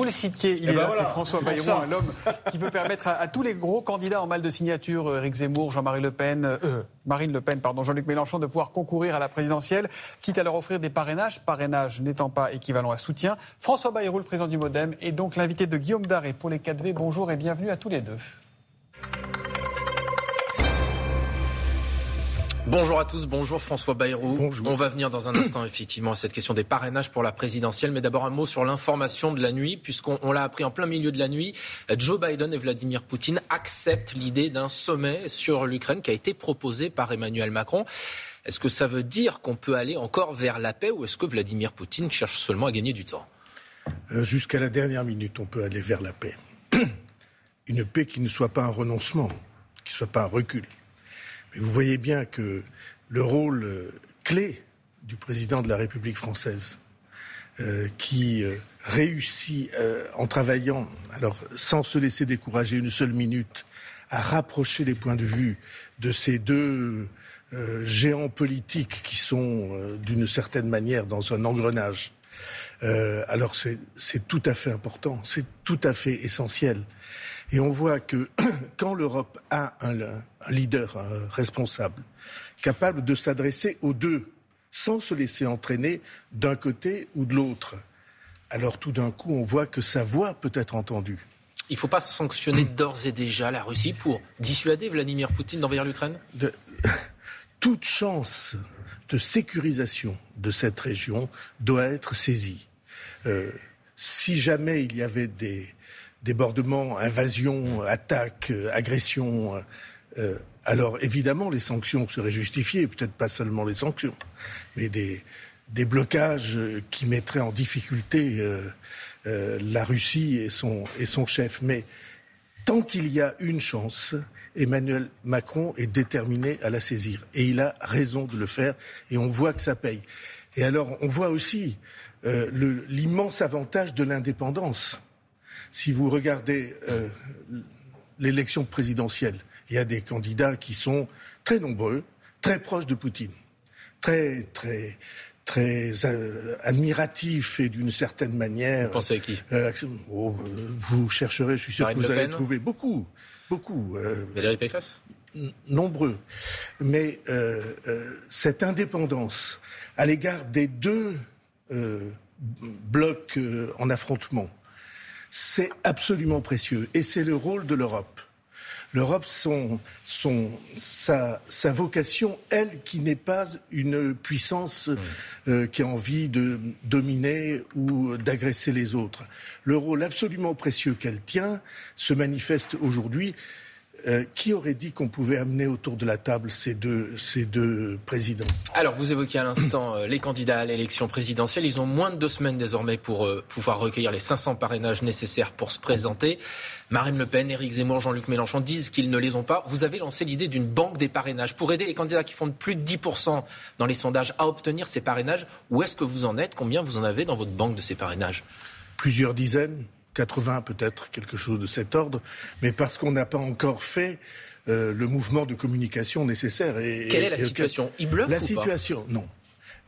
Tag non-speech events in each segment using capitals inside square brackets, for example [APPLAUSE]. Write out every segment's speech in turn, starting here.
Vous le citiez, il Eh est ben là, voilà, c'est François Bayrou, ça. un homme qui peut permettre à, à tous les gros candidats en mal de signature, euh, Éric Zemmour, Jean-Marie Le Pen, euh, Marine Le Pen, pardon, Jean-Luc Mélenchon, de pouvoir concourir à la présidentielle, quitte à leur offrir des parrainages, parrainage n'étant pas équivalent à soutien. François Bayrou, le président du Modem, est donc l'invité de Guillaume Daré pour les 4V. Bonjour et bienvenue à tous les deux. Bonjour à tous, bonjour François Bayrou. Bonjour. On va venir dans un instant effectivement à cette question des parrainages pour la présidentielle, mais d'abord un mot sur l'information de la nuit, puisqu'on on l'a appris en plein milieu de la nuit. Joe Biden et Vladimir Poutine acceptent l'idée d'un sommet sur l'Ukraine qui a été proposé par Emmanuel Macron. Est-ce que ça veut dire qu'on peut aller encore vers la paix ou est-ce que Vladimir Poutine cherche seulement à gagner du temps? Euh, Jusqu'à la dernière minute, on peut aller vers la paix. [CLEARS THROAT] Une paix qui ne soit pas un renoncement, qui ne soit pas un recul. Vous voyez bien que le rôle euh, clé du président de la République française, euh, qui euh, réussit en travaillant, alors sans se laisser décourager une seule minute, à rapprocher les points de vue de ces deux géants politiques qui sont d'une certaine manière dans un engrenage. Alors c'est tout à fait important, c'est tout à fait essentiel. Et on voit que [CLEARS THROAT] quand l'Europe a un, un leader, un responsable, capable de s'adresser aux deux, sans se laisser entraîner d'un côté ou de l'autre, alors tout d'un coup on voit que sa voix peut être entendue. Il ne faut pas sanctionner d'ores et déjà la Russie pour dissuader Vladimir Poutine d'envahir l'Ukraine? De, [LAUGHS] toute chance de sécurisation de cette région doit être saisie. Euh, si jamais il y avait des débordements, invasions, attaques, euh, agressions, euh, alors évidemment les sanctions seraient justifiées, peut-être pas seulement les sanctions, mais des, des blocages euh, qui mettraient en difficulté euh, euh, la Russie et son, et son chef. Mais tant qu'il y a une chance, Emmanuel Macron est déterminé à la saisir. Et il a raison de le faire. Et on voit que ça paye. Et alors, on voit aussi euh, l'immense avantage de l'indépendance. Si vous regardez euh, l'élection présidentielle, il y a des candidats qui sont très nombreux, très proches de Poutine, très, très, très euh, admiratifs et d'une certaine manière. Vous pensez à qui? Euh, oh, euh, vous chercherez, je suis sûr Marine que vous Le allez trouver beaucoup, beaucoup, Valérie Pécresse? n- nombreux. Mais cette indépendance à l'égard des deux blocs en affrontement, c'est absolument précieux. Et c'est le rôle de l'Europe. L'Europe, son, son, sa, sa vocation, elle, qui n'est pas une puissance euh, qui a envie de dominer ou d'agresser les autres. Le rôle absolument précieux qu'elle tient se manifeste aujourd'hui. Euh, qui aurait dit qu'on pouvait amener autour de la table ces deux, ces deux présidents? Alors, vous évoquiez à l'instant euh, les candidats à l'élection présidentielle. Ils ont moins de deux semaines désormais pour euh, pouvoir recueillir les 500 parrainages nécessaires pour se présenter. Marine Le Pen, Éric Zemmour, Jean-Luc Mélenchon disent qu'ils ne les ont pas. Vous avez lancé l'idée d'une banque des parrainages pour aider les candidats qui font de plus de 10% dans les sondages à obtenir ces parrainages. Où est-ce que vous en êtes? Combien vous en avez dans votre banque de ces parrainages? Plusieurs dizaines 80 peut-être, quelque chose de cet ordre, mais parce qu'on n'a pas encore fait euh, le mouvement de communication nécessaire. Et, Quelle et- est la situation? La ou pas? situation, non.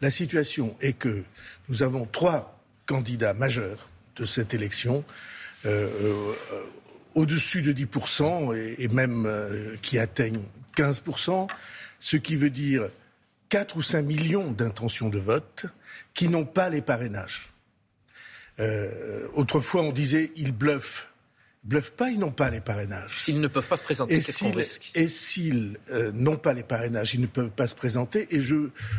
La situation est que nous avons trois candidats majeurs de cette élection, euh, euh, au-dessus de 10% et, et même qui atteignent 15%, ce qui veut dire 4 ou 5 millions d'intentions de vote qui n'ont pas les parrainages. Euh, autrefois, on disait ils bluffent. Ils bluffent pas, ils n'ont pas les parrainages. S'ils ne peuvent pas se présenter, qu'est-ce qu'on risque? et s'ils euh, n'ont pas les parrainages, ils ne peuvent pas se présenter. Et je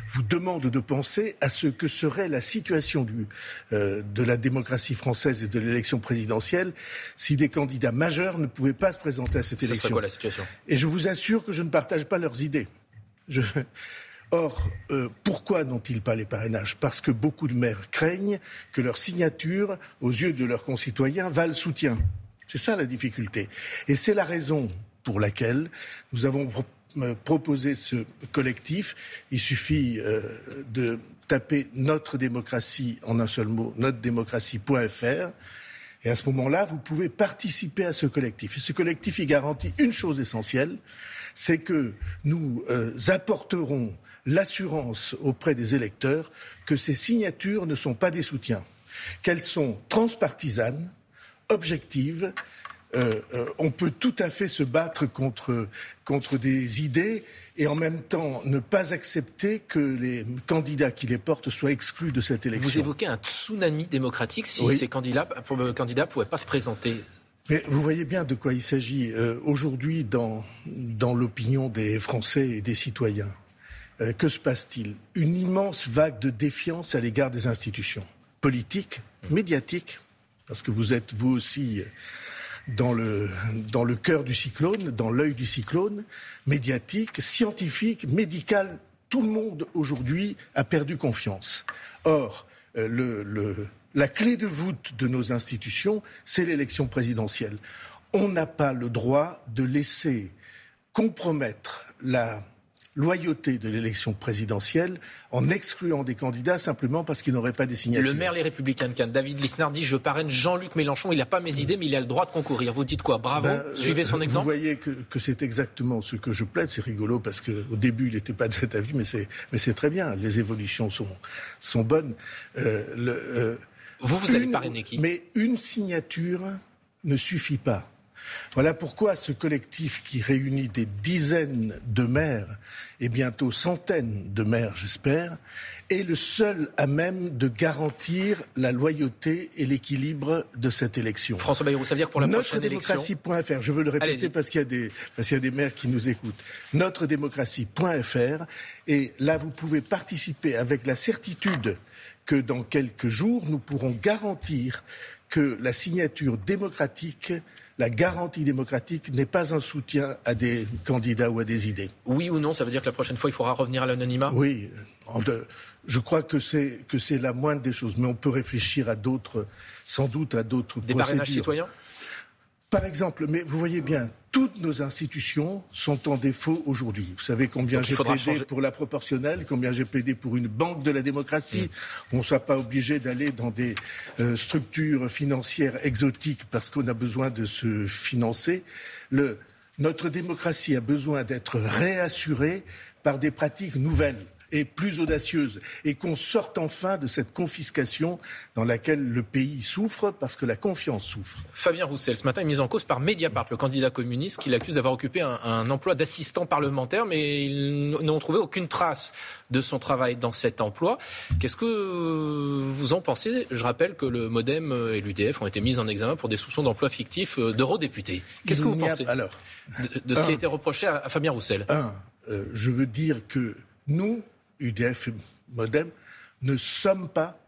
vous demande de penser à ce que serait la situation du, euh, de la démocratie française et de l'élection présidentielle si des candidats majeurs ne pouvaient pas se présenter à cette Ce serait élection. quoi la situation? Et je vous assure que je ne partage pas leurs idées. Je... Or, euh, pourquoi n'ont-ils pas les parrainages? Parce que beaucoup de maires craignent que leur signature, aux yeux de leurs concitoyens, va le soutien. C'est ça la difficulté. Et c'est la raison pour laquelle nous avons euh, proposé ce collectif. Il suffit euh, de taper notre démocratie en un seul mot, notredémocratie.fr. Et à ce moment-là, vous pouvez participer à ce collectif. Et ce collectif, il garantit une chose essentielle, c'est que nous apporterons l'assurance auprès des électeurs que ces signatures ne sont pas des soutiens, qu'elles sont transpartisanes, objective. Euh, euh, on peut tout à fait se battre contre, contre des idées et en même temps ne pas accepter que les candidats qui les portent soient exclus de cette élection. Vous évoquez un tsunami démocratique si ces candidats ne candidats pouvaient pas se présenter. Mais vous voyez bien de quoi il s'agit aujourd'hui dans, dans l'opinion des Français et des citoyens. Que se passe-t-il? Une immense vague de défiance à l'égard des institutions politiques, médiatiques, parce que vous êtes vous aussi dans le, dans le cœur du cyclone, dans l'œil du cyclone, médiatique, scientifique, médical. Tout le monde aujourd'hui a perdu confiance. Or, euh, la clé de voûte de nos institutions, c'est l'élection présidentielle. On n'a pas le droit de laisser compromettre la loyauté de l'élection présidentielle en excluant des candidats simplement parce qu'ils n'auraient pas des signatures. Le maire Les Républicains de Cannes, David Lisnard, dit Je parraine Jean-Luc Mélenchon, il n'a pas mes idées, mais il a le droit de concourir. Vous dites quoi? Bravo, ben, suivez son exemple Vous voyez que, que c'est exactement ce que je plaide. C'est rigolo parce qu'au début, il n'était pas de cet avis, mais c'est, mais c'est très bien. Les évolutions sont, sont bonnes. Euh, le, euh, vous, vous allez parrainer qui? Mais une signature ne suffit pas. Voilà pourquoi ce collectif qui réunit des dizaines de maires et bientôt centaines de maires, j'espère, est le seul à même de garantir la loyauté et l'équilibre de cette élection. François Bayrou, ça veut dire pour la Notre prochaine démocratie.fr, je veux le répéter parce qu'il y, a des, parce qu'il y a des maires qui nous écoutent. Notre démocratie.fr, et là vous pouvez participer avec la certitude que dans quelques jours, nous pourrons garantir que la signature démocratique la garantie démocratique n'est pas un soutien à des candidats ou à des idées. Oui ou non, ça veut dire que la prochaine fois, il faudra revenir à l'anonymat? Oui. Je crois que c'est que c'est la moindre des choses, mais on peut réfléchir à d'autres, sans doute à d'autres des parrainages citoyens? Par exemple, mais vous voyez bien, toutes nos institutions sont en défaut aujourd'hui. Vous savez combien j'ai plaidé pour la proportionnelle, combien j'ai plaidé pour une banque de la démocratie. Mm. On ne soit pas obligé d'aller dans des euh, structures financières exotiques parce qu'on a besoin de se financer. Le, notre démocratie a besoin d'être réassurée par des pratiques nouvelles et plus audacieuse et qu'on sorte enfin de cette confiscation dans laquelle le pays souffre parce que la confiance souffre. Fabien Roussel, ce matin, est mis en cause par Mediapart, le candidat communiste qui l'accuse d'avoir occupé un, emploi d'assistant parlementaire, mais ils n'ont trouvé aucune trace de son travail dans cet emploi. Qu'est-ce que vous en pensez? Je rappelle que le Modem et l'UDF ont été mis en examen pour des soupçons d'emploi fictif d'eurodéputés. Qu'est-ce que vous pensez alors, de, ce qui a été reproché à, Fabien Roussel? Un, euh, je veux dire que nous, UDF et Modem, ne sommes pas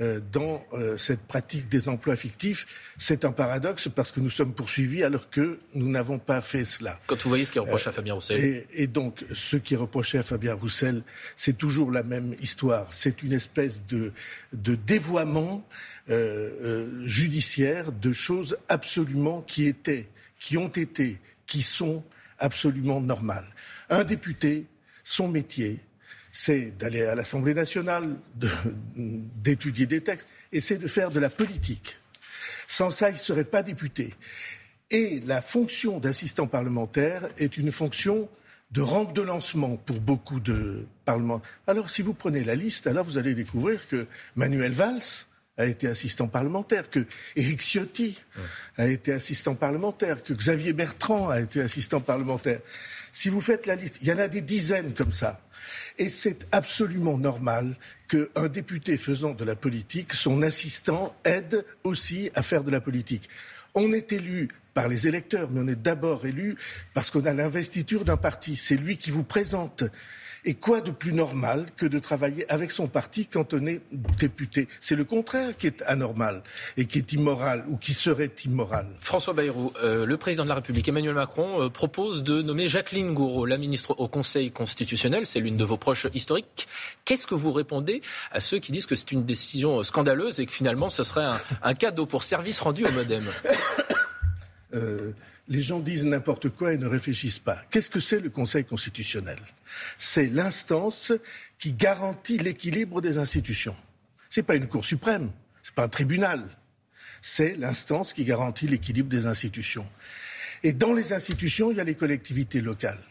euh, dans euh, cette pratique des emplois fictifs. C'est un paradoxe parce que nous sommes poursuivis alors que nous n'avons pas fait cela. Quand vous voyez ce qui est reproché à Fabien Roussel. Et, donc, ce qui est reproché à Fabien Roussel, c'est toujours la même histoire. C'est une espèce de, de dévoiement euh, judiciaire de choses absolument qui étaient, qui ont été, qui sont absolument normales. Un député, son métier, c'est d'aller à l'Assemblée nationale, [LAUGHS] d'étudier des textes, et c'est de faire de la politique. Sans ça, il ne serait pas député. Et la fonction d'assistant parlementaire est une fonction de rampe de lancement pour beaucoup de parlementaires. Alors, si vous prenez la liste, alors vous allez découvrir que Manuel Valls a été assistant parlementaire, que Éric Ciotti a été assistant parlementaire, que Xavier Bertrand a été assistant parlementaire. Si vous faites la liste, il y en a des dizaines comme ça. Et c'est absolument normal qu'un député faisant de la politique, son assistant, aide aussi à faire de la politique. On est élu par les électeurs, mais on est d'abord élu parce qu'on a l'investiture d'un parti. C'est lui qui vous présente. Et quoi de plus normal que de travailler avec son parti quand on est député? C'est le contraire qui est anormal et qui est immoral ou qui serait immoral. François Bayrou, euh, le président de la République Emmanuel Macron euh, propose de nommer Jacqueline Gouraud, la ministre au Conseil constitutionnel. C'est l'une de vos proches historiques. Qu'est-ce que vous répondez à ceux qui disent que c'est une décision scandaleuse et que finalement ce serait un, cadeau pour service rendu au modem? [COUGHS] Euh, les gens disent n'importe quoi et ne réfléchissent pas. Qu'est-ce que c'est le Conseil constitutionnel? C'est l'instance qui garantit l'équilibre des institutions. Ce n'est pas une Cour suprême, ce n'est pas un tribunal. C'est l'instance qui garantit l'équilibre des institutions. Et dans les institutions, il y a les collectivités locales.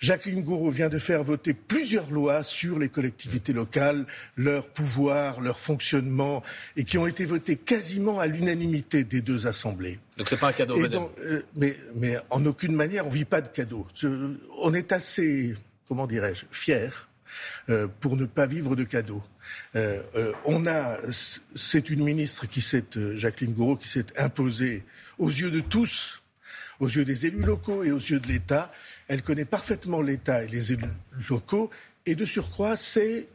Jacqueline Gouraud vient de faire voter plusieurs lois sur les collectivités locales, leur pouvoir, leur fonctionnement, et qui ont été votées quasiment à l'unanimité des deux assemblées. Donc c'est pas un cadeau. Euh, mais, mais en aucune manière, on vit pas de cadeau. On est assez, comment dirais-je, fiers euh, pour ne pas vivre de cadeaux. Euh, euh, on a, c'est une ministre qui s'est, Jacqueline Gouraud, qui s'est imposée aux yeux de tous, aux yeux des élus locaux et aux yeux de l'État. Elle connaît parfaitement l'État et les élus locaux, et de surcroît, c'est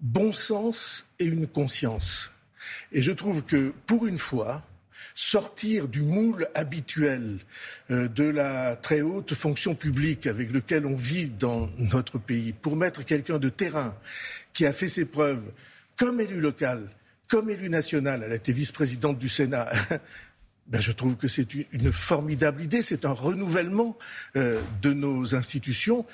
bon sens et une conscience. Et je trouve que, pour une fois, sortir du moule habituel euh, de la très haute fonction publique avec lequel on vit dans notre pays pour mettre quelqu'un de terrain qui a fait ses preuves comme élu local, comme élu national, elle a été vice-présidente du Sénat. [LAUGHS] Ben, je trouve que c'est une formidable idée, c'est un renouvellement euh, de nos institutions,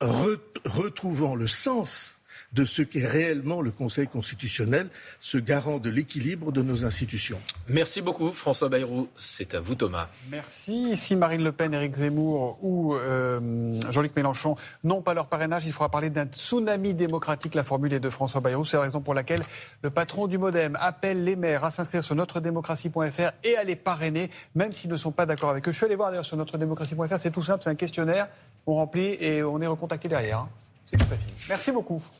retrouvant le sens de ce qu'est réellement le Conseil constitutionnel, ce garant de l'équilibre de nos institutions. Merci beaucoup François Bayrou. C'est à vous Thomas. Merci. Si Marine Le Pen, Éric Zemmour ou euh, Jean-Luc Mélenchon n'ont pas leur parrainage, il faudra parler d'un tsunami démocratique. La formule est de François Bayrou. C'est la raison pour laquelle le patron du Modem appelle les maires à s'inscrire sur notredémocratie.fr et à les parrainer, même s'ils ne sont pas d'accord avec eux. Je suis allé voir d'ailleurs sur notredémocratie.fr. C'est tout simple, c'est un questionnaire. On remplit et on est recontacté derrière. Hein. C'est tout facile. Merci beaucoup.